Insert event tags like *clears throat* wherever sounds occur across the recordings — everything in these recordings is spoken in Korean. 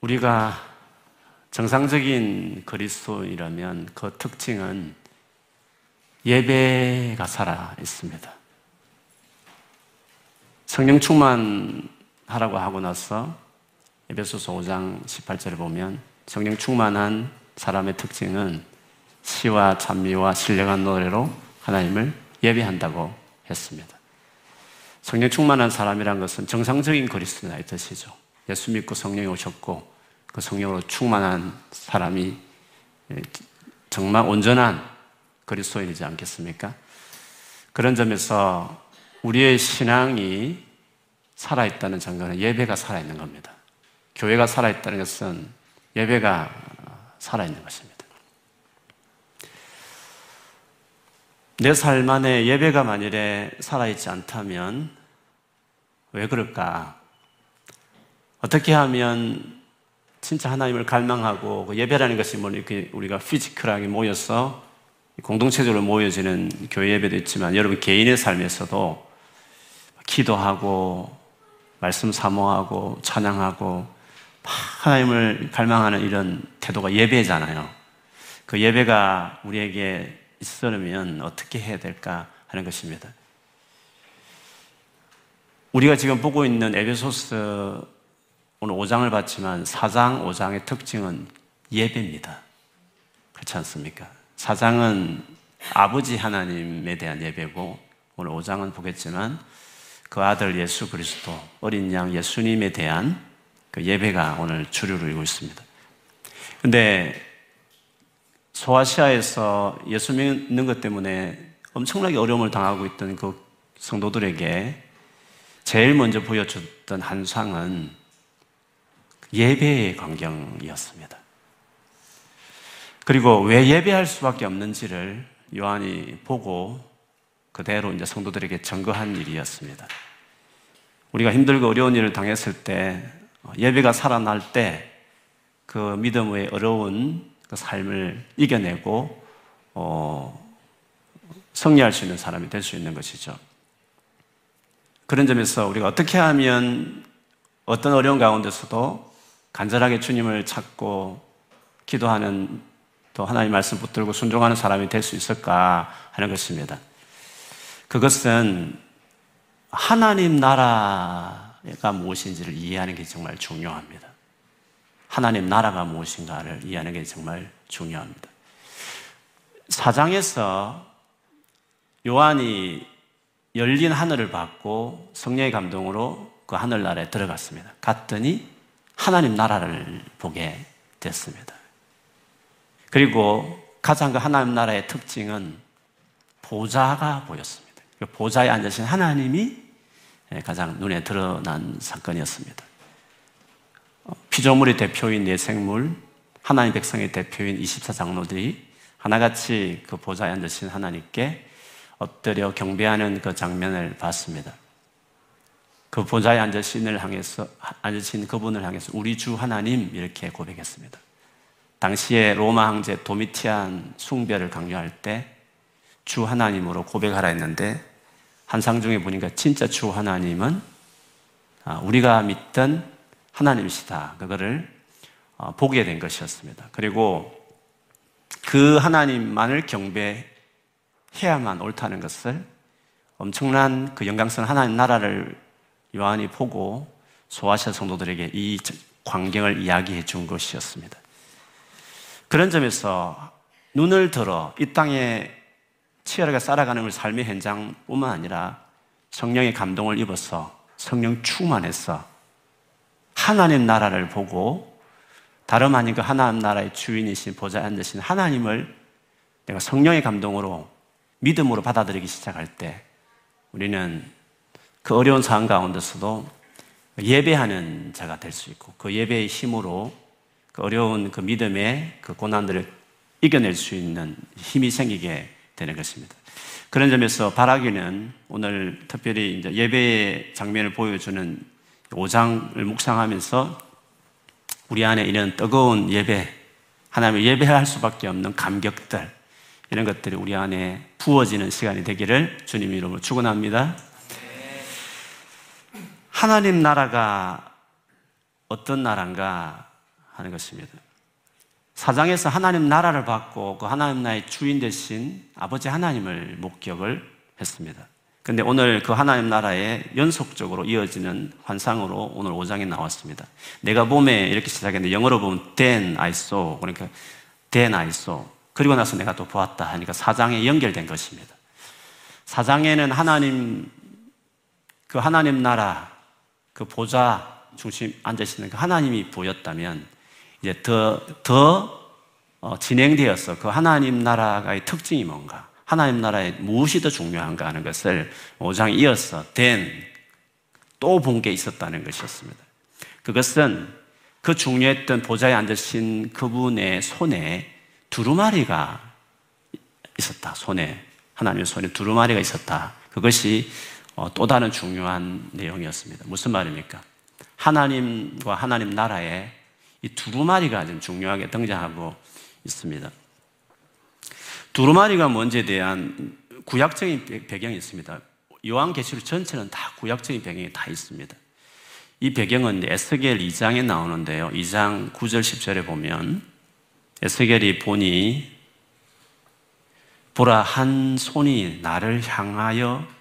우리가 정상적인 그리스도이라면 그 특징은 예배가 살아 있습니다. 성령 충만하라고 하고 나서 에베소서 5장 18절에 보면 성령 충만한 사람의 특징은 시와 찬미와 신령한 노래로 하나님을 예배한다고 했습니다. 성령 충만한 사람이란 것은 정상적인 그리스도인의 뜻이죠. 예수 믿고 성령이 오셨고 그 성령으로 충만한 사람이 정말 온전한 그리스도인이지 않겠습니까? 그런 점에서 우리의 신앙이 살아있다는 증거는 예배가 살아있는 겁니다. 교회가 살아있다는 것은 예배가 살아있는 것입니다. 내 삶 안에 예배가 만일에 살아있지 않다면 왜 그럴까? 어떻게 하면 진짜 하나님을 갈망하고 그 예배라는 것이 뭐 이렇게 우리가 피지컬하게 모여서 공동체적으로 모여지는 교회 예배도 있지만 여러분 개인의 삶에서도 기도하고 말씀 사모하고 찬양하고 하나님을 갈망하는 이런 태도가 예배잖아요. 그 예배가 우리에게 있으려면 어떻게 해야 될까 하는 것입니다. 우리가 지금 보고 있는 에베소스 오늘 5장을 봤지만 4장, 5장의 특징은 예배입니다. 그렇지 않습니까? 4장은 아버지 하나님에 대한 예배고 오늘 5장은 보겠지만 그 아들 예수 그리스도 어린 양 예수님에 대한 그 예배가 오늘 주류를 이루고 있습니다. 근데 소아시아에서 예수 믿는 것 때문에 엄청나게 어려움을 당하고 있던 그 성도들에게 제일 먼저 보여줬던 한 상은 예배의 광경이었습니다. 그리고 왜 예배할 수밖에 없는지를 요한이 보고 그대로 이제 성도들에게 증거한 일이었습니다. 우리가 힘들고 어려운 일을 당했을 때 예배가 살아날 때 그 믿음의 어려운 그 삶을 이겨내고 어, 승리할 수 있는 사람이 될 수 있는 것이죠. 그런 점에서 우리가 어떻게 하면 어떤 어려운 가운데서도 간절하게 주님을 찾고 기도하는 또 하나님 말씀 붙들고 순종하는 사람이 될 수 있을까 하는 것입니다. 그것은 하나님 나라가 무엇인지를 이해하는 게 정말 중요합니다. 하나님 나라가 무엇인가를 이해하는 게 정말 중요합니다. 사장에서 요한이 열린 하늘을 받고 성령의 감동으로 그 하늘나라에 들어갔습니다. 갔더니 하나님 나라를 보게 됐습니다. 그리고 가장 그 하나님 나라의 특징은 보좌가 보였습니다. 그 보좌에 앉으신 하나님이 가장 눈에 드러난 사건이었습니다. 어, 피조물의 대표인 내 생물, 하나님 백성의 대표인 24장로들이 하나같이 그 보좌에 앉으신 하나님께 엎드려 경배하는 그 장면을 봤습니다. 그 보좌에 앉으신을 향해서 앉으신 그분을 향해서 우리 주 하나님 이렇게 고백했습니다. 당시에 로마 황제 도미티안 숭배를 강요할 때 주 하나님으로 고백하라 했는데 한상 중에 보니까 진짜 주 하나님은 아, 우리가 믿던 하나님이시다. 그거를 어, 보게 된 것이었습니다. 그리고 그 하나님만을 경배해야만 옳다는 것을 엄청난 그 영광스러운 하나님 나라를 요한이 보고 소아시아 성도들에게 이 광경을 이야기해 준 것이었습니다. 그런 점에서 눈을 들어 이 땅에 치열하게 살아가는 삶의 현장뿐만 아니라 성령의 감동을 입어서 성령 충만해서 하나님 나라를 보고 다름 아닌 그 하나님 나라의 주인이신 보좌에 앉으신 하나님을 내가 성령의 감동으로 믿음으로 받아들이기 시작할 때 우리는 그 어려운 상황 가운데서도 예배하는 자가 될 수 있고 그 예배의 힘으로 그 어려운 그 믿음의 그 고난들을 이겨낼 수 있는 힘이 생기게 되는 것입니다. 그런 점에서 바라기는 오늘 특별히 이제 예배의 장면을 보여주는 5장을 묵상하면서 우리 안에 이런 뜨거운 예배, 하나님을 예배할 수밖에 없는 감격들, 이런 것들이 우리 안에 부어지는 시간이 되기를 주님 이름으로 축원합니다. 하나님 나라가 어떤 나라인가 하는 것입니다. 사장에서 하나님 나라를 받고 그 하나님 나라의 주인 대신 아버지 하나님을 목격을 했습니다. 근데 오늘 그 하나님 나라에 연속적으로 이어지는 환상으로 오늘 5장에 나왔습니다. 내가 봄에 이렇게 시작했는데 영어로 보면 then I saw 그러니까 then I saw 그리고 나서 내가 또 보았다 하니까 4장에 연결된 것입니다. 4장에는 하나님 그 하나님 나라 그 보좌 중심 앉으시는 그 하나님이 보였다면 이제 더, 더 어, 진행되어서 그 하나님 나라의 특징이 뭔가, 하나님 나라에 무엇이 더 중요한가 하는 것을 5장에 이어서 된, 또 본 게 있었다는 것이었습니다. 그것은 그 중요했던 보좌에 앉으신 그분의 손에 두루마리가 있었다. 손에. 하나님의 손에 두루마리가 있었다. 그것이 어, 또 다른 중요한 내용이었습니다. 무슨 말입니까? 하나님과 하나님 나라에 이 두루마리가 좀 중요하게 등장하고 있습니다. 두루마리가 뭔지에 대한 구약적인 배경이 있습니다. 요한계시록 전체는 다 구약적인 배경이 다 있습니다. 이 배경은 에스겔 2장에 나오는데요. 2장 9절 10절에 보면 에스겔이 보니 보라 한 손이 나를 향하여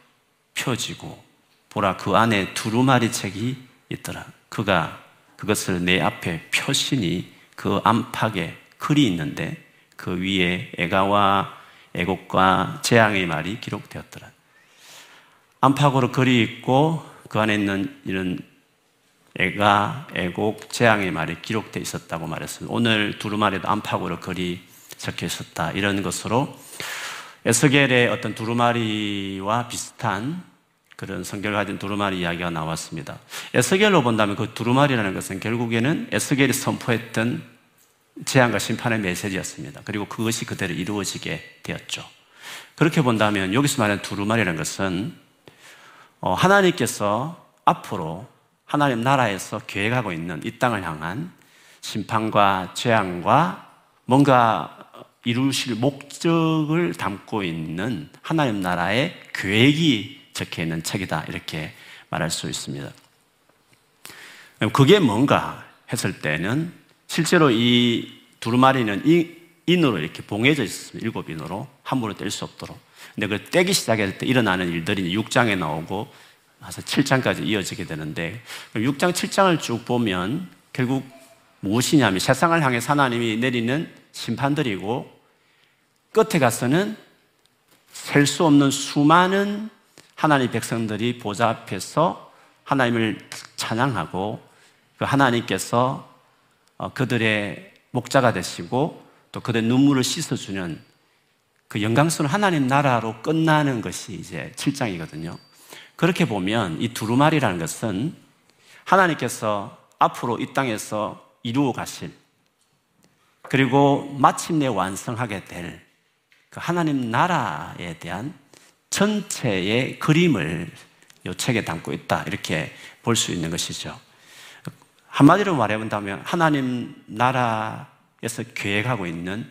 펴지고 보라 그 안에 두루마리 책이 있더라. 그가 그것을 내 앞에 펴시니 그 안팎에 글이 있는데 그 위에 애가와 애곡과 재앙의 말이 기록되었더라. 안팎으로 글이 있고 그 안에 있는 이런 애가, 애곡, 재앙의 말이 기록되어 있었다고 말했습니다. 오늘 두루마리도 안팎으로 글이 적혀 있었다. 이런 것으로 에스겔의 어떤 두루마리와 비슷한 그런 성결 가진 두루마리 이야기가 나왔습니다. 에스겔로 본다면 그 두루마리라는 것은 결국에는 에스겔이 선포했던 재앙과 심판의 메시지였습니다. 그리고 그것이 그대로 이루어지게 되었죠. 그렇게 본다면 여기서 말하는 두루마리라는 것은 어, 하나님께서 앞으로 하나님 나라에서 계획하고 있는 이 땅을 향한 심판과 재앙과 뭔가 이루실 목적을 담고 있는 하나님 나라의 계획이 적혀 있는 책이다. 이렇게 말할 수 있습니다. 그게 뭔가 했을 때는 실제로 이 두루마리는 이, 인으로 이렇게 봉해져 있었습니다. 일곱 인으로. 함부로 뗄 수 없도록. 근데 그 떼기 시작했을 때 일어나는 일들이 6장에 나오고 와서 7장까지 이어지게 되는데 6장, 7장을 쭉 보면 결국 무엇이냐면 세상을 향해 하나님이 내리는 심판들이고 끝에 가서는 셀 수 없는 수많은 하나님 백성들이 보좌 앞에서 하나님을 찬양하고 그 하나님께서 어, 그들의 목자가 되시고 또 그들의 눈물을 씻어주는 그 영광스러운 하나님 나라로 끝나는 것이 이제 7장이거든요. 그렇게 보면 이 두루마리라는 것은 하나님께서 앞으로 이 땅에서 이루어 가실 그리고 마침내 완성하게 될 그 하나님 나라에 대한 전체의 그림을 이 책에 담고 있다. 이렇게 볼 수 있는 것이죠. 한마디로 말해본다면 하나님 나라에서 계획하고 있는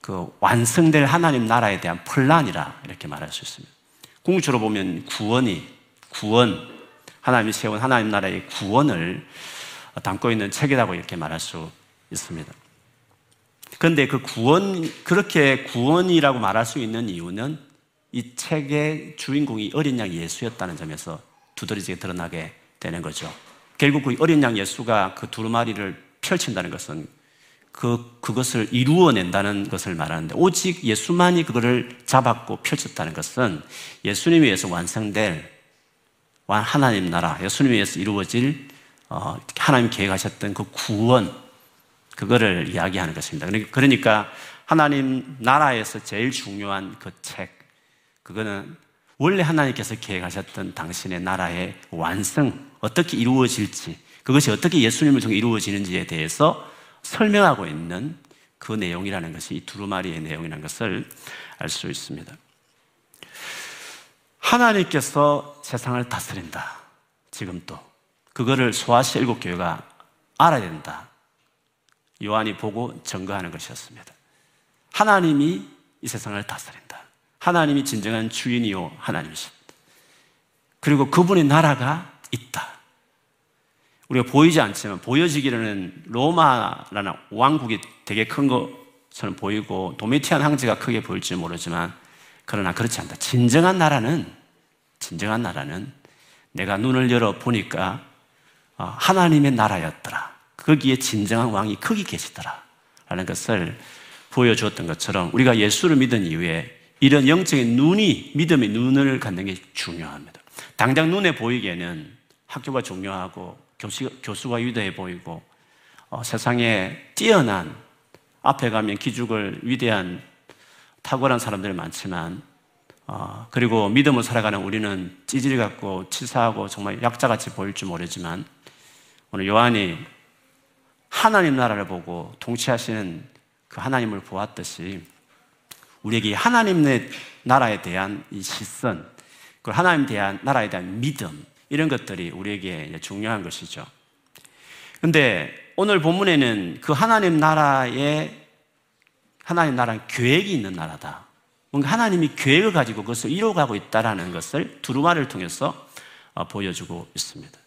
그 완성될 하나님 나라에 대한 플란이라 이렇게 말할 수 있습니다. 궁극적으로 보면 구원이, 구원, 하나님이 세운 하나님 나라의 구원을 담고 있는 책이라고 이렇게 말할 수 있습니다. 그런데 그 구원, 그렇게 구원이라고 말할 수 있는 이유는 이 책의 주인공이 어린 양 예수였다는 점에서 두드러지게 드러나게 되는 거죠. 결국 그 어린 양 예수가 그 두루마리를 펼친다는 것은 그, 그것을 이루어낸다는 것을 말하는데 오직 예수만이 그거를 잡았고 펼쳤다는 것은 예수님 위해서 완성될 하나님 나라, 예수님 위해서 이루어질 어, 하나님 계획하셨던 그 구원, 그거를 이야기하는 것입니다. 그러니까, 하나님 나라에서 제일 중요한 그 책, 그거는 원래 하나님께서 계획하셨던 당신의 나라의 완성, 어떻게 이루어질지, 그것이 어떻게 예수님을 통해 이루어지는지에 대해서 설명하고 있는 그 내용이라는 것이 이 두루마리의 내용이라는 것을 알 수 있습니다. 하나님께서 세상을 다스린다. 지금 또. 그거를 소아시 일곱 교회가 알아야 된다. 요한이 보고 증거하는 것이었습니다. 하나님이 이 세상을 다스린다. 하나님이 진정한 주인이요 하나님이십니다. 그리고 그분의 나라가 있다. 우리가 보이지 않지만 보여지기로는 로마라는 왕국이 되게 큰 것처럼 보이고 도메티안 황제가 크게 보일지 모르지만 그러나 그렇지 않다. 진정한 나라는 진정한 나라는 내가 눈을 열어 보니까 어, 하나님의 나라였더라. 거기에 진정한 왕이 거기 계시더라. 라는 것을 보여주었던 것처럼 우리가 예수를 믿은 이후에 이런 영적인 눈이, 믿음의 눈을 갖는 게 중요합니다. 당장 눈에 보이기에는 학교가 중요하고 교수, 교수가 위대해 보이고 어, 세상에 뛰어난 앞에 가면 기죽을 위대한 탁월한 사람들이 많지만 어, 그리고 믿음을 살아가는 우리는 찌질이 같고 치사하고 정말 약자같이 보일 줄 모르지만 오늘 요한이 하나님 나라를 보고 통치하시는 그 하나님을 보았듯이 우리에게 하나님의 나라에 대한 이 시선, 그 하나님에 대한 나라에 대한 믿음 이런 것들이 우리에게 중요한 것이죠. 근데 오늘 본문에는 그 하나님 나라에 하나님 나라는 계획이 있는 나라다. 뭔가 하나님이 계획을 가지고 그것을 이루어가고 있다라는 것을 두루마를 통해서 어, 보여주고 있습니다.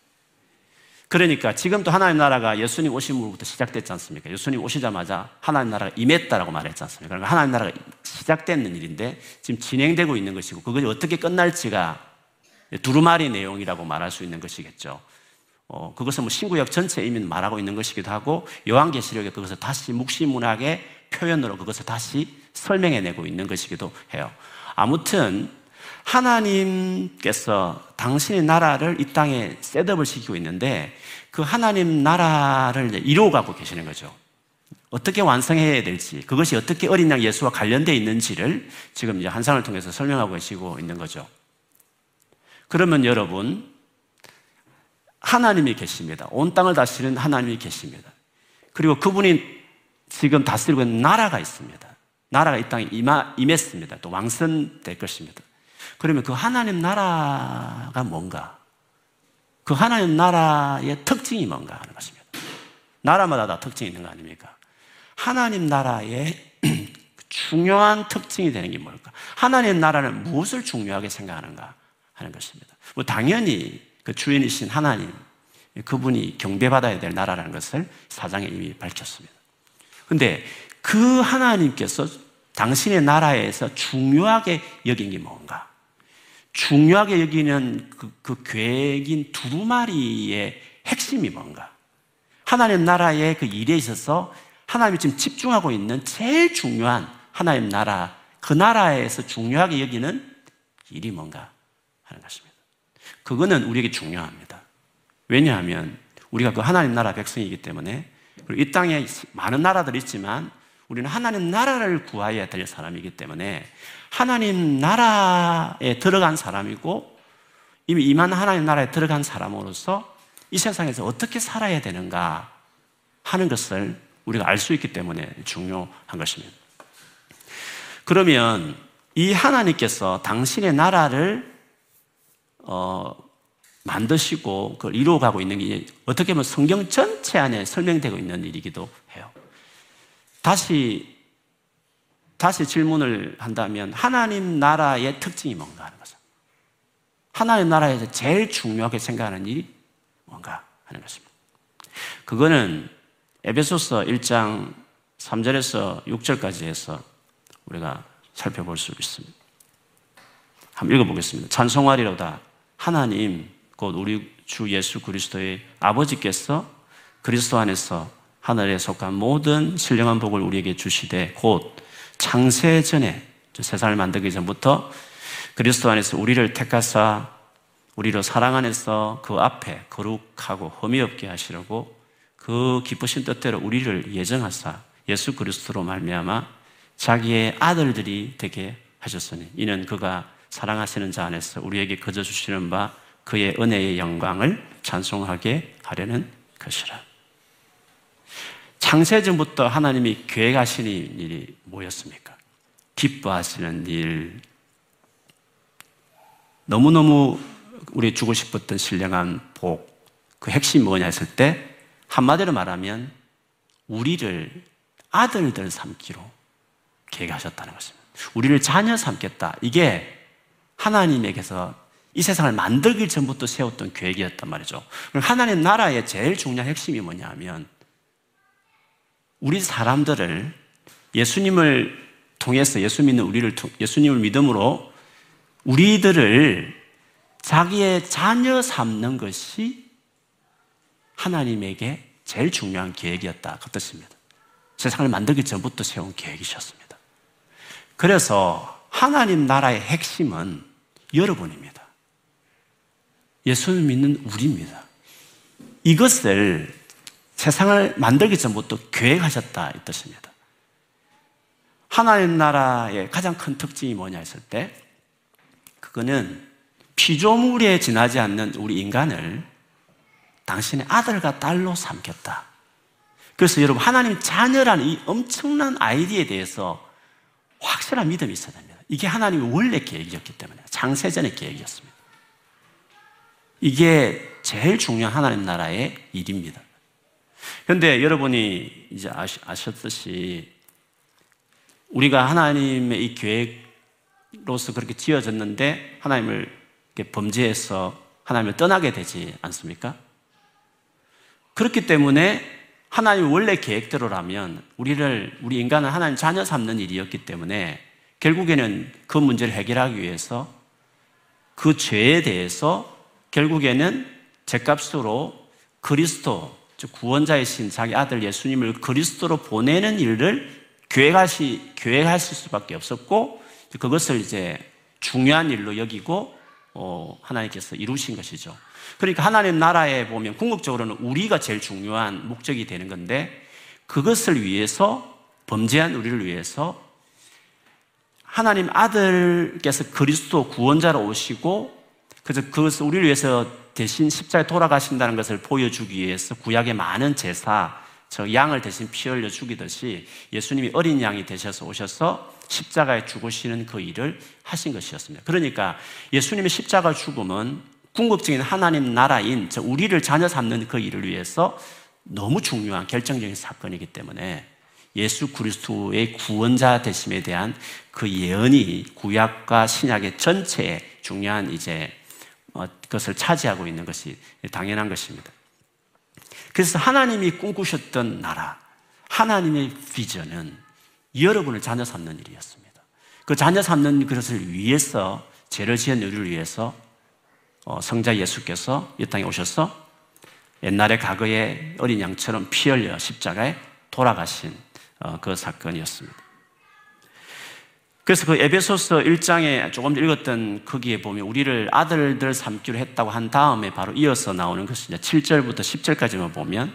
그러니까 지금도 하나님 나라가 예수님 오심으로부터 시작됐지 않습니까? 예수님 오시자마자 하나님 나라가 임했다라고 말했지 않습니까? 그러니까 하나님 나라가 시작되는 일인데 지금 진행되고 있는 것이고 그것이 어떻게 끝날지가 두루마리 내용이라고 말할 수 있는 것이겠죠. 어, 그것은 뭐 신구역 전체에 이미 말하고 있는 것이기도 하고 요한계시록에 그것을 다시 묵시문학의 표현으로 그것을 다시 설명해내고 있는 것이기도 해요. 아무튼 하나님께서 당신의 나라를 이 땅에 셋업을 시키고 있는데 그 하나님 나라를 이루어가고 계시는 거죠. 어떻게 완성해야 될지, 그것이 어떻게 어린 양 예수와 관련되어 있는지를 지금 이제 한상을 통해서 설명하고 계시고 있는 거죠. 그러면 여러분, 하나님이 계십니다. 온 땅을 다스리는 하나님이 계십니다. 그리고 그분이 지금 다스리고 있는 나라가 있습니다. 나라가 이 땅에 임하, 임했습니다. 또 왕선될 것입니다. 그러면 그 하나님 나라가 뭔가? 그 하나님 나라의 특징이 뭔가 하는 것입니다. 나라마다 다 특징이 있는 거 아닙니까? 하나님 나라의 *clears throat* 중요한 특징이 되는 게 뭘까? 하나님 나라는 무엇을 중요하게 생각하는가 하는 것입니다. 뭐 당연히 그 주인이신 하나님, 그분이 경배받아야 될 나라라는 것을 사장에 이미 밝혔습니다. 근데 그 하나님께서 당신의 나라에서 중요하게 여긴 게 뭔가? 중요하게 여기는 그, 그 계획인 두루마리의 핵심이 뭔가? 하나님 나라의 그 일에 있어서 하나님이 지금 집중하고 있는 제일 중요한 하나님 나라, 그 나라에서 중요하게 여기는 일이 뭔가 하는 것입니다. 그거는 우리에게 중요합니다. 왜냐하면 우리가 그 하나님 나라 백성이기 때문에 이 땅에 많은 나라들이 있지만 우리는 하나님 나라를 구해야 될 사람이기 때문에 하나님 나라에 들어간 사람이고 이미 이만 하나님 나라에 들어간 사람으로서 이 세상에서 어떻게 살아야 되는가 하는 것을 우리가 알 수 있기 때문에 중요한 것입니다. 그러면 이 하나님께서 당신의 나라를 어, 만드시고 그걸 이루어가고 있는 게 어떻게 보면 성경 전체 안에 설명되고 있는 일이기도 해요. 다시 다시 질문을 한다면 하나님 나라의 특징이 뭔가 하는 거죠. 하나님 나라에서 제일 중요하게 생각하는 일이 뭔가 하는 것입니다. 그거는 에베소서 1장 3절에서 6절까지 해서 우리가 살펴볼 수 있습니다. 한번 읽어보겠습니다. 찬송하리로다. 하나님, 곧 우리 주 예수 그리스도의 아버지께서 그리스도 안에서 하늘에 속한 모든 신령한 복을 우리에게 주시되 곧 창세 전에 세상을 만들기 전부터 그리스도 안에서 우리를 택하사 우리로 사랑 안에서 그 앞에 거룩하고 흠이 없게 하시려고 그 기쁘신 뜻대로 우리를 예정하사 예수 그리스도로 말미암아 자기의 아들들이 되게 하셨으니 이는 그가 사랑하시는 자 안에서 우리에게 거저 주시는 바 그의 은혜의 영광을 찬송하게 하려는 것이라. 창세전부터 하나님이 계획하시는 일이 뭐였습니까? 기뻐하시는 일. 너무너무 우리 주고 싶었던 신령한 복. 그 핵심이 뭐냐 했을 때, 한마디로 말하면, 우리를 아들들 삼기로 계획하셨다는 것입니다. 우리를 자녀 삼겠다. 이게 하나님에게서 이 세상을 만들기 전부터 세웠던 계획이었단 말이죠. 하나님 나라의 제일 중요한 핵심이 뭐냐면 우리 사람들을 예수님을 통해서 예수 믿는 우리를 예수님을 믿음으로 우리들을 자기의 자녀 삼는 것이 하나님에게 제일 중요한 계획이었다. 그 뜻입니다. 세상을 만들기 전부터 세운 계획이셨습니다. 그래서 하나님 나라의 핵심은 여러분입니다. 예수를 믿는 우리입니다. 이것을 세상을 만들기 전부터 계획하셨다 이 뜻입니다. 하나님 나라의 가장 큰 특징이 뭐냐 했을 때 그거는 피조물에 지나지 않는 우리 인간을 당신의 아들과 딸로 삼겠다. 그래서 여러분 하나님 자녀라는 이 엄청난 아이디에 대해서 확실한 믿음이 있어야 됩니다. 이게 하나님의 원래 계획이었기 때문에 장세전의 계획이었습니다. 이게 제일 중요한 하나님 나라의 일입니다. 그런데 여러분이 이제 아셨듯이 우리가 하나님의 이 계획로서 그렇게 지어졌는데 하나님을 범죄해서 하나님을 떠나게 되지 않습니까? 그렇기 때문에 하나님 원래 계획대로라면 우리를 우리 인간은 하나님 자녀 삼는 일이었기 때문에 결국에는 그 문제를 해결하기 위해서 그 죄에 대해서 결국에는 죄값으로 그리스도 즉 구원자이신 자기 아들 예수님을 그리스도로 보내는 일을 계획하시 계획하실 수밖에 없었고 그것을 이제 중요한 일로 여기고 어, 하나님께서 이루신 것이죠. 그러니까 하나님 나라에 보면 궁극적으로는 우리가 제일 중요한 목적이 되는 건데 그것을 위해서 범죄한 우리를 위해서 하나님 아들께서 그리스도 구원자로 오시고 그래서 그것을 우리를 위해서 대신 십자에 돌아가신다는 것을 보여주기 위해서 구약의 많은 제사, 저 양을 대신 피 흘려 죽이듯이 예수님이 어린 양이 되셔서 오셔서 십자가에 죽으시는 그 일을 하신 것이었습니다. 그러니까 예수님의 십자가 죽음은 궁극적인 하나님 나라인 저 우리를 자녀 삼는 그 일을 위해서 너무 중요한 결정적인 사건이기 때문에 예수 그리스도의 구원자 되심에 대한 그 예언이 구약과 신약의 전체에 중요한 이제 것을 차지하고 있는 것이 당연한 것입니다. 그래서 하나님이 꿈꾸셨던 나라, 하나님의 비전은 여러분을 자녀 삼는 일이었습니다. 그 자녀 삼는 것을 위해서 죄를 지은 우리를 위해서 어, 성자 예수께서 이 땅에 오셔서 옛날에 과거의 어린 양처럼 피 흘려 십자가에 돌아가신 어, 그 사건이었습니다. 그래서 그 에베소서 1장에 조금 읽었던 거기에 보면 우리를 아들들 삼기로 했다고 한 다음에 바로 이어서 나오는 것이 이제 7절부터 10절까지만 보면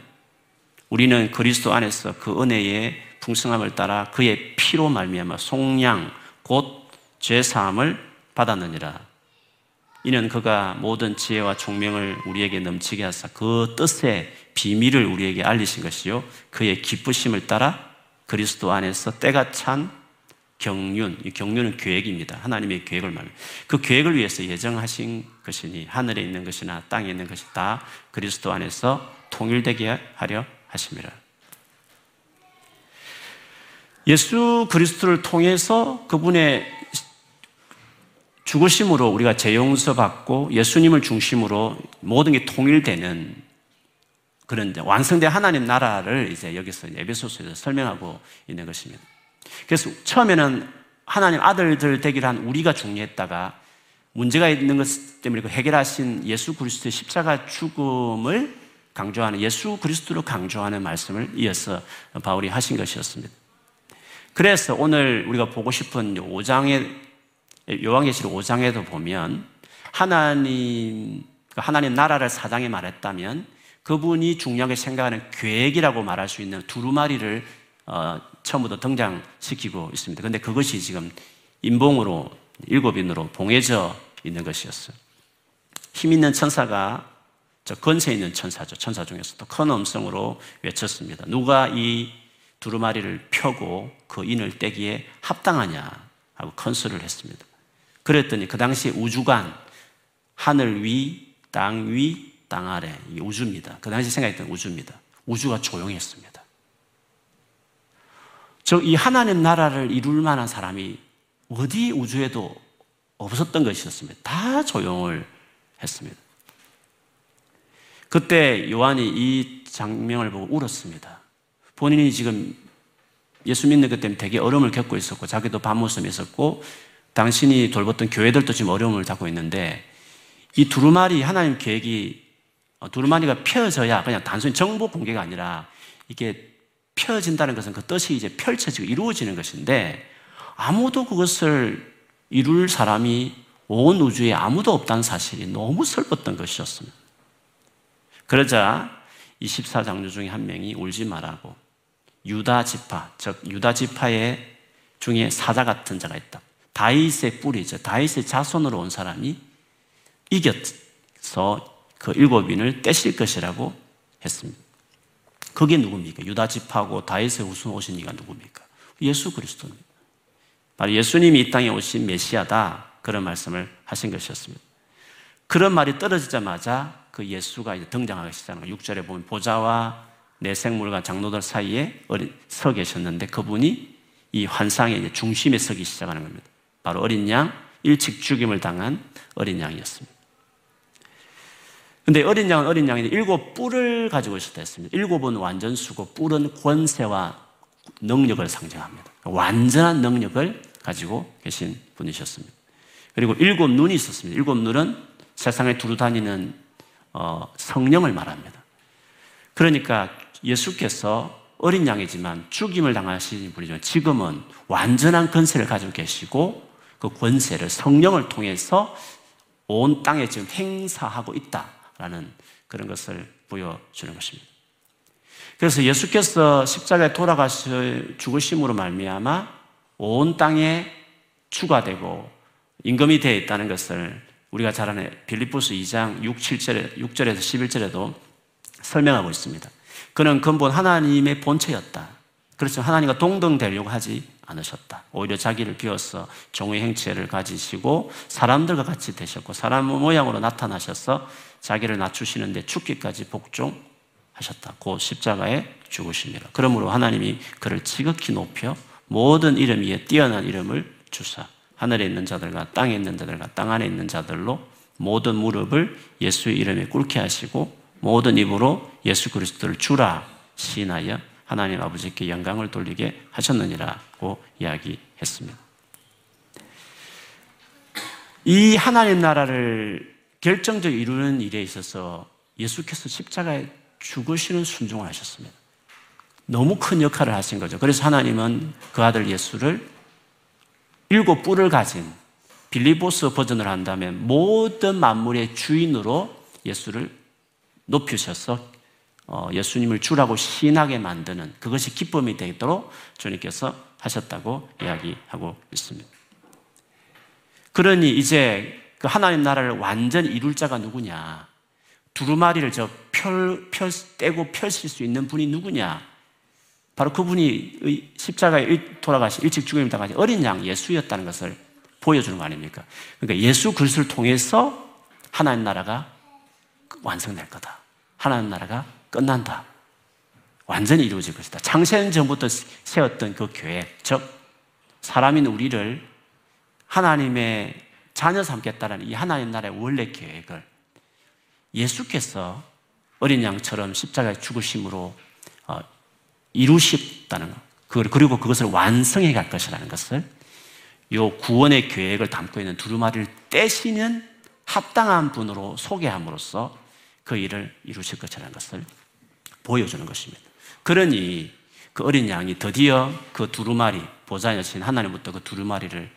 우리는 그리스도 안에서 그 은혜의 풍성함을 따라 그의 피로 말미암아 속량 곧 죄사함을 받았느니라. 이는 그가 모든 지혜와 총명을 우리에게 넘치게 하사 그 뜻의 비밀을 우리에게 알리신 것이요 그의 기쁘심을 따라 그리스도 안에서 때가 찬 경륜, 이 경륜은 계획입니다. 하나님의 계획을 말합니다. 그 계획을 위해서 예정하신 것이니 하늘에 있는 것이나 땅에 있는 것이 다 그리스도 안에서 통일되게 하려 하심이라. 예수 그리스도를 통해서 그분의 죽으심으로 우리가 재용서 받고 예수님을 중심으로 모든 게 통일되는 그런 완성된 하나님 나라를 이제 여기서 에베소서에서 설명하고 있는 것입니다. 그래서 처음에는 하나님 아들들 되기를 한 우리가 중요했다가 문제가 있는 것 때문에 그 해결하신 예수 그리스도의 십자가 죽음을 강조하는 예수 그리스도로 강조하는 말씀을 이어서 바울이 하신 것이었습니다. 그래서 오늘 우리가 보고 싶은 5장의 요한계시록 5장에도 보면 하나님 하나님 나라를 사장에 말했다면 그분이 중요하게 생각하는 계획이라고 말할 수 있는 두루마리를 어, 처음부터 등장시키고 있습니다. 그런데 그것이 지금 인봉으로 일곱인으로 봉해져 있는 것이었어요. 힘 있는 천사가 저 건세 있는 천사죠. 천사 중에서도 큰 음성으로 외쳤습니다. 누가 이 두루마리를 펴고 그 인을 떼기에 합당하냐 하고 컨설을 했습니다. 그랬더니 그 당시 우주관 하늘 위, 땅 위, 땅 아래 이 우주입니다. 그 당시 생각했던 우주입니다. 우주가 조용했습니다. 즉, 이 하나님 나라를 이룰 만한 사람이 어디 우주에도 없었던 것이었습니다. 다 조용을 했습니다. 그때 요한이 이 장면을 보고 울었습니다. 본인이 지금 예수 믿는 것 때문에 되게 어려움을 겪고 있었고 자기도 밤모습이 있었고 당신이 돌봤던 교회들도 지금 어려움을 겪고 있는데 이 두루마리 하나님 계획이 어, 두루마리가 펴져야 그냥 단순히 정보 공개가 아니라 이게 펴진다는 것은 그 뜻이 이제 펼쳐지고 이루어지는 것인데 아무도 그것을 이룰 사람이 온 우주에 아무도 없다는 사실이 너무 슬펐던 것이었습니다. 그러자 24장류 중에 한 명이 울지 말라고 유다 지파, 즉 유다 지파의 중에 사자 같은 자가 있다. 다윗의 뿌리죠. 다윗의 자손으로 온 사람이 이겨서 그 일곱인을 떼실 것이라고 했습니다. 그게 누굽니까? 유다 지파고 다윗의 우선 오신 이가 누굽니까? 예수 그리스도입니다. 바로 예수님이 이 땅에 오신 메시아다. 그런 말씀을 하신 것이었습니다. 그런 말이 떨어지자마자 그 예수가 이제 등장하기 시작하는 거예요. 6절에 보면 보좌와 내생물과 장로들 사이에 서 계셨는데 그분이 이 환상의 중심에 서기 시작하는 겁니다. 바로 어린 양, 일찍 죽임을 당한 어린 양이었습니다. 근데 어린 양은 어린 양인데 일곱 뿔을 가지고 있었다 했습니다. 일곱은 완전수고 뿔은 권세와 능력을 상징합니다. 완전한 능력을 가지고 계신 분이셨습니다. 그리고 일곱 눈이 있었습니다. 일곱 눈은 세상에 두루 다니는 어, 성령을 말합니다. 그러니까 예수께서 어린 양이지만 죽임을 당하신 분이지만 지금은 완전한 권세를 가지고 계시고 그 권세를 성령을 통해서 온 땅에 지금 행사하고 있다 라는 그런 것을 보여주는 것입니다. 그래서 예수께서 십자가에 돌아가시 죽으심으로 말미암아 온 땅에 추가되고 임금이 되어 있다는 것을 우리가 잘 아는 빌립보스 2장 6, 7절에, 6절에서 11절에도 설명하고 있습니다. 그는 근본 하나님의 본체였다. 그렇죠. 하나님과 동등되려고 하지 않으셨다. 오히려 자기를 비워서 종의 행체를 가지시고 사람들과 같이 되셨고 사람 모양으로 나타나셔서 자기를 낮추시는데 죽기까지 복종하셨다. 그 십자가에 죽으십니다. 그러므로 하나님이 그를 지극히 높여 모든 이름 위에 뛰어난 이름을 주사 하늘에 있는 자들과 땅에 있는 자들과 땅 안에 있는 자들로 모든 무릎을 예수의 이름에 꿇게 하시고 모든 입으로 예수 그리스도를 주라 시인하여 하나님 아버지께 영광을 돌리게 하셨느니라고 이야기했습니다. 이 하나님 나라를 결정적으로 이루는 일에 있어서 예수께서 십자가에 죽으시는 순종을 하셨습니다. 너무 큰 역할을 하신 거죠. 그래서 하나님은 그 아들 예수를 일곱 뿔을 가진 빌리보스 버전을 한다면 모든 만물의 주인으로 예수를 높이셔서 어, 예수님을 주라고 신하게 만드는 그것이 기쁨이 되도록 주님께서 하셨다고 이야기하고 있습니다. 그러니 이제 그 하나님 나라를 완전 이룰 자가 누구냐? 두루마리를 저 펼, 펼, 떼고 펼칠 수 있는 분이 누구냐? 바로 그분이 십자가에 돌아가신 일찍 죽음을 당하신 어린 양 예수였다는 것을 보여주는 거 아닙니까? 그러니까 예수 그리스도를 통해서 하나님 나라가 완성될 거다. 하나님 나라가 끝난다. 완전히 이루어질 것이다. 창세년 전부터 세웠던 그 계획, 즉 사람인 우리를 하나님의 자녀 삼겠다는 이 하나님 나라의 원래 계획을 예수께서 어린 양처럼 십자가에 죽으심으로 어, 이루셨다는 것. 그리고 그것을 완성해 갈 것이라는 것을 요 구원의 계획을 담고 있는 두루마리를 떼시는 합당한 분으로 소개함으로써 그 일을 이루실 것이라는 것을 보여주는 것입니다. 그러니 그 어린 양이 드디어 그 두루마리, 보좌 여신 하나님부터 그 두루마리를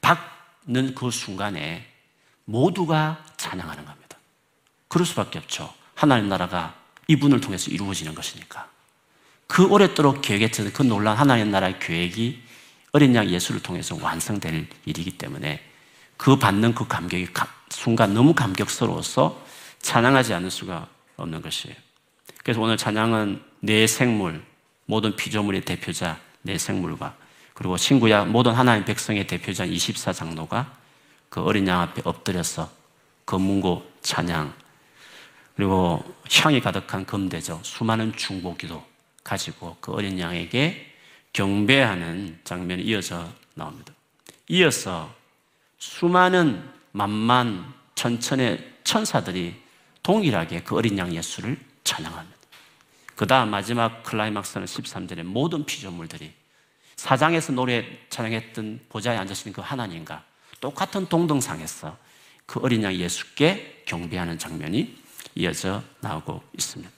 받는 그 순간에 모두가 찬양하는 겁니다. 그럴 수밖에 없죠. 하나님 나라가 이분을 통해서 이루어지는 것이니까. 그 오랫도록 계획했던 그 놀란 하나님 나라의 계획이 어린 양 예수를 통해서 완성될 일이기 때문에 그 받는 그 감격이 순간 너무 감격스러워서 찬양하지 않을 수가 없는 것이에요. 그래서 오늘 찬양은 내 생물, 모든 피조물의 대표자 내 생물과 그리고 친구야 모든 하나님 백성의 대표자 24장로가 그 어린 양 앞에 엎드려서 검문고 찬양 그리고 향이 가득한 금대죠. 수많은 중보기도 가지고 그 어린 양에게 경배하는 장면이 이어져 나옵니다. 이어서 수많은 만만 천천의 천사들이 동일하게 그 어린 양 예수를 찬양합니다. 그 다음 마지막 클라이막스는 13절에 모든 피조물들이 사장에서 노래 찬양했던 보좌에 앉으신 그 하나님과 똑같은 동등상에서 그 어린 양 예수께 경배하는 장면이 이어져 나오고 있습니다.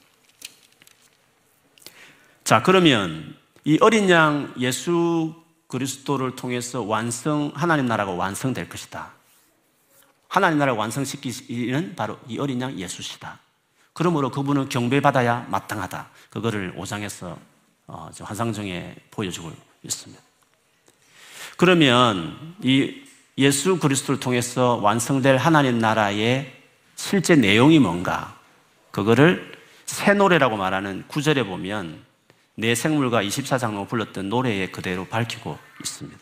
자, 그러면 이 어린 양 예수 그리스도를 통해서 완성, 하나님 나라가 완성될 것이다. 하나님 나라를 완성시키는 바로 이 어린 양 예수시다. 그러므로 그분은 경배받아야 마땅하다. 그거를 5장에서 어, 환상정에 보여주고 있습니다. 그러면 이 예수 그리스도를 통해서 완성될 하나님 나라의 실제 내용이 뭔가? 그거를 새 노래라고 말하는 구절에 보면 내 생물과 24장로 불렀던 노래에 그대로 밝히고 있습니다.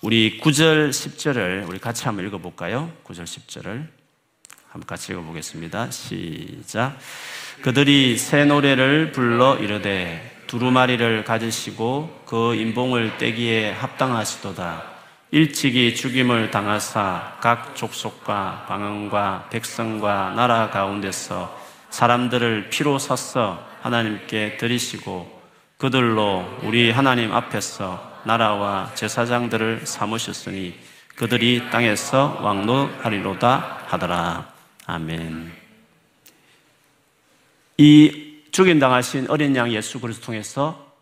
우리 9절, 10절을 우리 같이 한번 읽어 볼까요? 9절, 10절을 한번 같이 읽어보겠습니다. 시작. 그들이 새 노래를 불러 이르되 두루마리를 가지시고 그 인봉을 떼기에 합당하시도다. 일찍이 죽임을 당하사 각 족속과 방언과 백성과 나라 가운데서 사람들을 피로 샀어 하나님께 드리시고 그들로 우리 하나님 앞에서 나라와 제사장들을 삼으셨으니 그들이 땅에서 왕노하리로다 하더라. 아멘. 이 죽임당하신 어린 양 예수 그리스도 통해서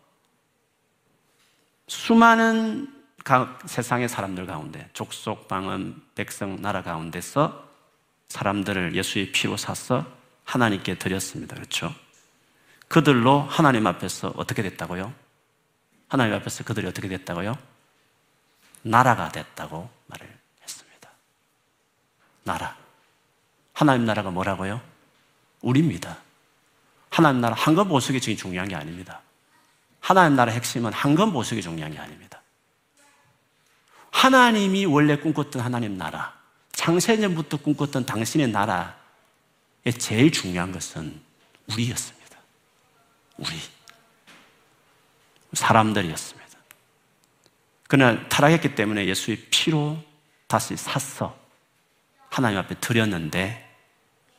수많은 세상의 사람들 가운데 족속, 방언, 백성, 나라 가운데서 사람들을 예수의 피로 사서 하나님께 드렸습니다. 그렇죠? 그들로 하나님 앞에서 어떻게 됐다고요? 하나님 앞에서 그들이 어떻게 됐다고요? 나라가 됐다고 말을 했습니다. 나라. 하나님 나라가 뭐라고요? 우리입니다. 하나님 나라 한건 보석이 지금 중요한 게 아닙니다. 하나님 나라 핵심은 한건 보석이 중요한 게 아닙니다. 하나님이 원래 꿈꿨던 하나님 나라, 창세전부터 꿈꿨던 당신의 나라의 제일 중요한 것은 우리였습니다. 우리. 사람들이었습니다. 그러나 타락했기 때문에 예수의 피로 다시 샀어. 하나님 앞에 드렸는데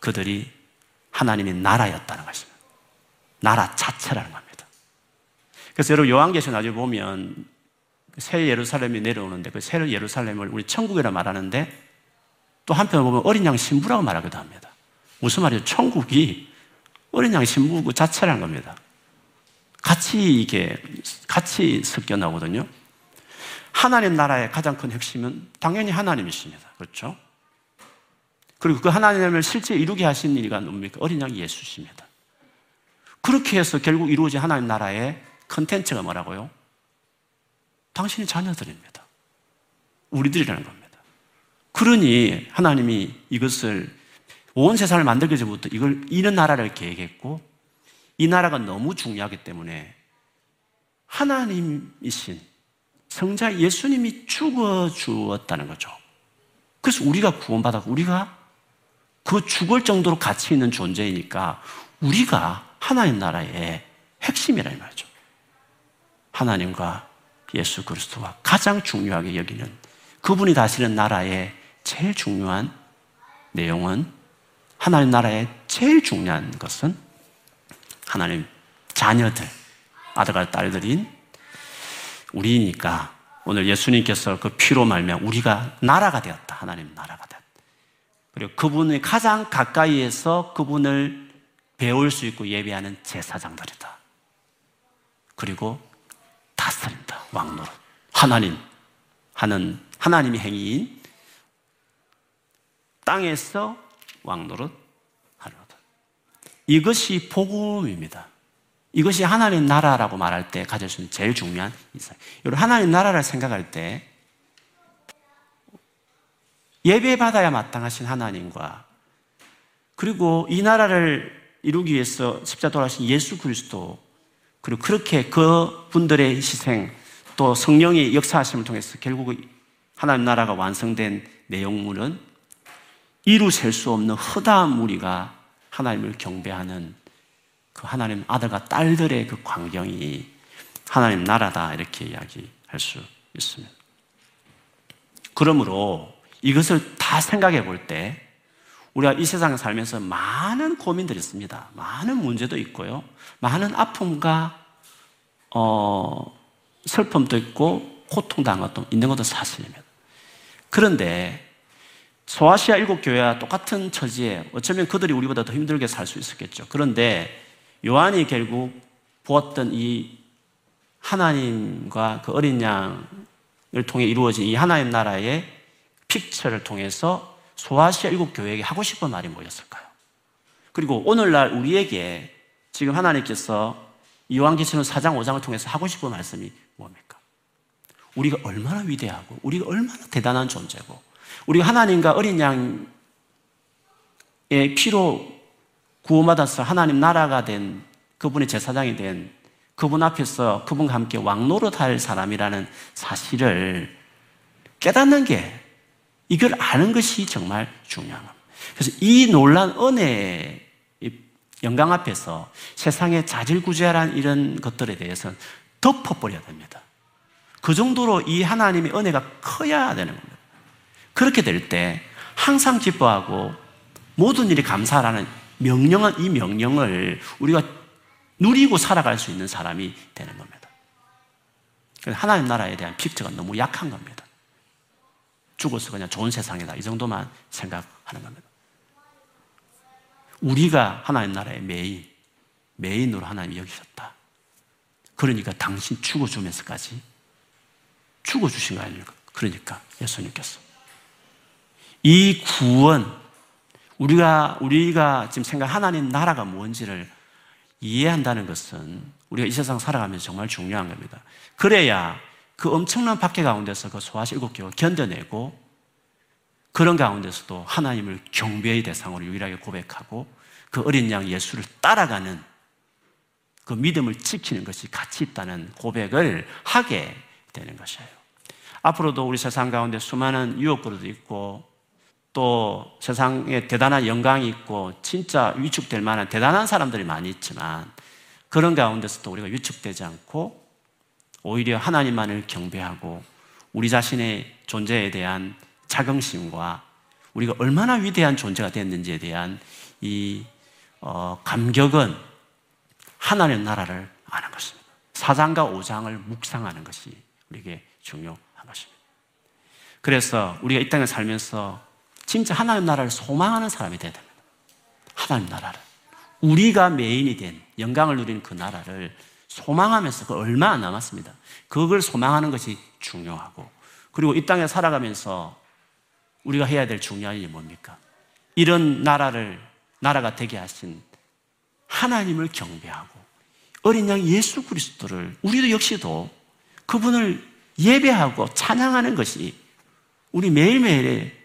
그들이 하나님의 나라였다는 것입니다. 나라 자체라는 겁니다. 그래서 여러분 요한계시록 나중에 보면 새 예루살렘이 내려오는데 그 새 예루살렘을 우리 천국이라 말하는데 또 한편 보면 어린 양 신부라고 말하기도 합니다. 무슨 말이에요? 천국이 어린 양 신부 그 자체라는 겁니다. 같이 이게 같이 섞여 나오거든요. 하나님 나라의 가장 큰 핵심은 당연히 하나님이십니다. 그렇죠? 그리고 그 하나님을 실제 이루게 하신 이가 뭡니까? 어린 양 예수십니다. 그렇게 해서 결국 이루어진 하나님 나라의 컨텐츠가 뭐라고요? 당신의 자녀들입니다. 우리들이라는 겁니다. 그러니 하나님이 이것을 온 세상을 만들기 전부터 이걸 이런 나라를 계획했고 이 나라가 너무 중요하기 때문에 하나님이신 성자 예수님이 죽어 주었다는 거죠. 그래서 우리가 구원받았고 우리가 그 죽을 정도로 가치 있는 존재이니까 우리가 하나님 나라의 핵심이라 이 말이죠. 하나님과 예수 그리스도가 가장 중요하게 여기는 그분이 다스리는 나라의 제일 중요한 내용은 하나님 나라의 제일 중요한 것은 하나님 자녀들, 아들과 딸들인 우리니까 오늘 예수님께서 그 피로 말며 우리가 나라가 되었다. 하나님 나라가 되었다. 그리고 그분의 가장 가까이에서 그분을 배울 수 있고 예배하는 제사장들이다. 그리고 다스린다. 왕노릇. 하나님 하는 하나님의 행위인 땅에서 왕노릇 이것이 복음입니다. 이것이 하나님 나라라고 말할 때 가질 수 있는 제일 중요한 이상. 여러분, 하나님 나라를 생각할 때 예배 받아야 마땅하신 하나님과 그리고 이 나라를 이루기 위해서 십자 돌아가신 예수 그리스도 그리고 그렇게 그 분들의 희생 또 성령의 역사하심을 통해서 결국 하나님 나라가 완성된 내용물은 이루 셀 수 없는 허다한 무리가 하나님을 경배하는 그 하나님 아들과 딸들의 그 광경이 하나님 나라다 이렇게 이야기할 수 있습니다. 그러므로 이것을 다 생각해 볼 때 우리가 이 세상에 살면서 많은 고민들이 있습니다. 많은 문제도 있고요. 많은 아픔과 어, 슬픔도 있고 고통당한 것도 있는 것도 사실입니다. 그런데 소아시아 일곱 교회와 똑같은 처지에 어쩌면 그들이 우리보다 더 힘들게 살 수 있었겠죠. 그런데 요한이 결국 보았던 이 하나님과 그 어린 양을 통해 이루어진 이 하나님 나라의 픽처를 통해서 소아시아 일곱 교회에게 하고 싶은 말이 뭐였을까요? 그리고 오늘날 우리에게 지금 하나님께서 요한계시록 4장 5장을 통해서 하고 싶은 말씀이 뭡니까? 우리가 얼마나 위대하고 우리가 얼마나 대단한 존재고 우리가 하나님과 어린 양의 피로 구원받아서 하나님 나라가 된 그분의 제사장이 된 그분 앞에서 그분과 함께 왕노릇 할 사람이라는 사실을 깨닫는 게 이걸 아는 것이 정말 중요한 겁니다. 그래서 이 놀란 은혜의 영광 앞에서 세상의 자질구제한 이런 것들에 대해서는 덮어버려야 됩니다. 그 정도로 이 하나님의 은혜가 커야 되는 겁니다. 그렇게 될 때 항상 기뻐하고 모든 일이 감사하라는 명령은 이 명령을 우리가 누리고 살아갈 수 있는 사람이 되는 겁니다. 하나님 나라에 대한 픽처가 너무 약한 겁니다. 죽어서 그냥 좋은 세상이다. 이 정도만 생각하는 겁니다. 우리가 하나님 나라의 메인, 메인으로 하나님이 여기셨다. 그러니까 당신 죽어주면서까지 죽어주신 거 아닙니까? 그러니까 예수님께서. 이 구원, 우리가, 우리가 지금 생각 하나님 나라가 뭔지를 이해한다는 것은 우리가 이 세상 살아가면서 정말 중요한 겁니다. 그래야 그 엄청난 박해 가운데서 그 소아시 일곱 개월 견뎌내고 그런 가운데서도 하나님을 경배의 대상으로 유일하게 고백하고 그 어린 양 예수를 따라가는 그 믿음을 지키는 것이 가치 있다는 고백을 하게 되는 것이에요. 앞으로도 우리 세상 가운데 수많은 유혹들도 있고 또 세상에 대단한 영광이 있고 진짜 위축될 만한 대단한 사람들이 많이 있지만 그런 가운데서도 우리가 위축되지 않고 오히려 하나님만을 경배하고 우리 자신의 존재에 대한 자긍심과 우리가 얼마나 위대한 존재가 됐는지에 대한 이 어, 감격은 하나님 나라를 아는 것입니다. 4장과 5장을 묵상하는 것이 우리에게 중요한 것입니다. 그래서 우리가 이 땅에 살면서 진짜 하나님 나라를 소망하는 사람이 되야 됩니다. 하나님 나라를. 우리가 메인이 된 영광을 누리는 그 나라를 소망하면서 그 얼마 안 남았습니다. 그걸 소망하는 것이 중요하고 그리고 이 땅에 살아가면서 우리가 해야 될 중요한 일이 뭡니까? 이런 나라를 나라가 되게 하신 하나님을 경배하고 어린 양 예수 그리스도를 우리도 역시도 그분을 예배하고 찬양하는 것이 우리 매일매일의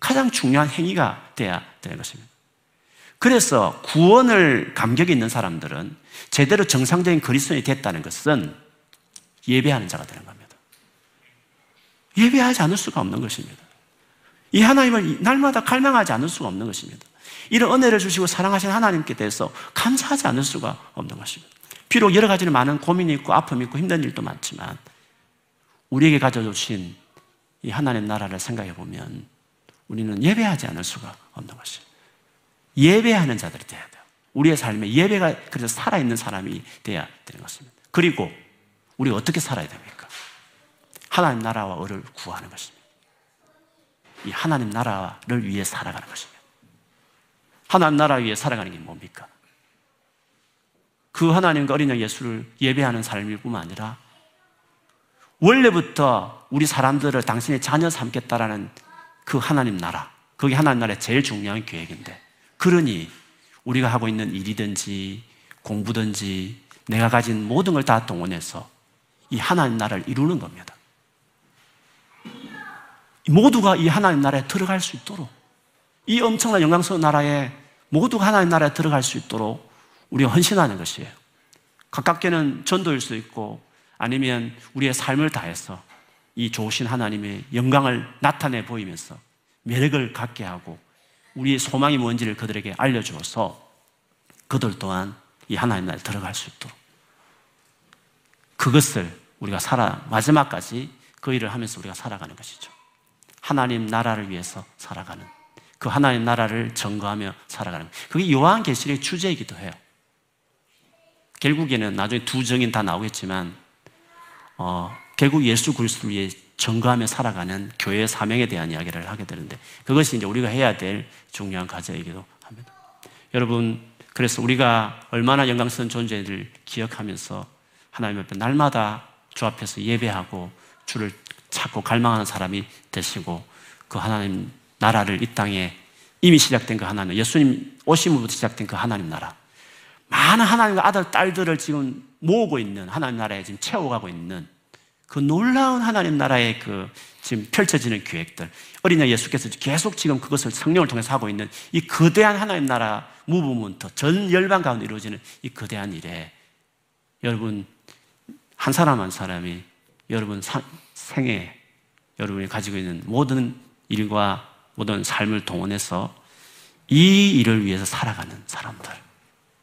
가장 중요한 행위가 돼야 되는 것입니다. 그래서 구원을 감격이 있는 사람들은 제대로 정상적인 그리스도인이 됐다는 것은 예배하는 자가 되는 겁니다. 예배하지 않을 수가 없는 것입니다. 이 하나님을 날마다 갈망하지 않을 수가 없는 것입니다. 이런 은혜를 주시고 사랑하신 하나님께 대해서 감사하지 않을 수가 없는 것입니다. 비록 여러 가지 많은 고민이 있고 아픔이 있고 힘든 일도 많지만 우리에게 가져주신 이 하나님 나라를 생각해 보면 우리는 예배하지 않을 수가 없는 것이에요. 예배하는 자들이 되어야 돼요. 우리의 삶에 예배가 그래서 살아있는 사람이 되어야 되는 것입니다. 그리고 우리 어떻게 살아야 됩니까? 하나님 나라와 을을 구하는 것입니다. 이 하나님 나라를 위해 살아가는 것입니다. 하나님 나라 위해 살아가는 게 뭡니까? 그 하나님과 어린 양 예수를 예배하는 삶일 뿐만 아니라 원래부터 우리 사람들을 당신의 자녀 삼겠다라는 그 하나님 나라, 그게 하나님 나라의 제일 중요한 계획인데, 그러니 우리가 하고 있는 일이든지 공부든지 내가 가진 모든 걸 다 동원해서 이 하나님 나라를 이루는 겁니다. 모두가 이 하나님 나라에 들어갈 수 있도록 이 엄청난 영광스러운 나라에 모두가 하나님 나라에 들어갈 수 있도록 우리가 헌신하는 것이에요. 가깝게는 전도일 수 있고 아니면 우리의 삶을 다해서 이 좋으신 하나님의 영광을 나타내 보이면서 매력을 갖게 하고 우리의 소망이 뭔지를 그들에게 알려주어서 그들 또한 이 하나님 나라에 들어갈 수 있도록 그것을 우리가 살아 마지막까지 그 일을 하면서 우리가 살아가는 것이죠. 하나님 나라를 위해서 살아가는 그 하나님 나라를 전거하며 살아가는 그게 요한 계시록의 주제이기도 해요. 결국에는 나중에 두 정인 다 나오겠지만 어, 결국 예수 그리스도를 위해 전거하며 살아가는 교회의 사명에 대한 이야기를 하게 되는데 그것이 이제 우리가 해야 될 중요한 과제이기도 합니다. 여러분 그래서 우리가 얼마나 영광스러운 존재를 기억하면서 하나님 앞에 날마다 주 앞에서 예배하고 주를 찾고 갈망하는 사람이 되시고 그 하나님 나라를 이 땅에 이미 시작된 그 하나님, 예수님 오심부터 시작된 그 하나님 나라. 많은 하나님과 아들, 딸들을 지금 모으고 있는 하나님 나라에 지금 채워가고 있는 그 놀라운 하나님 나라의 그 지금 펼쳐지는 계획들. 어린양 예수께서 계속 지금 그것을 성령을 통해서 하고 있는 이 거대한 하나님 나라 무브먼트, 전 열방 가운데 이루어지는 이 거대한 일에 여러분, 한 사람 한 사람이 여러분 생에 여러분이 가지고 있는 모든 일과 모든 삶을 동원해서 이 일을 위해서 살아가는 사람들.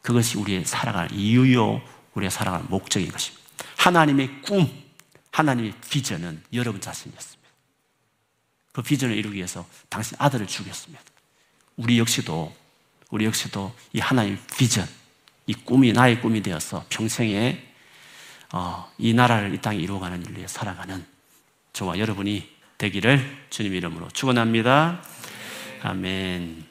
그것이 우리의 살아갈 이유요, 우리의 살아갈 목적인 것입니다. 하나님의 꿈, 하나님의 비전은 여러분 자신이었습니다. 그 비전을 이루기 위해서 당신 아들을 죽였습니다. 우리 역시도, 우리 역시도 이 하나님의 비전, 이 꿈이 나의 꿈이 되어서 평생에 어, 이 나라를 이 땅에 이루어가는 일을 위해 살아가는 저와 여러분이 되기를 주님 이름으로 축원합니다. 아멘.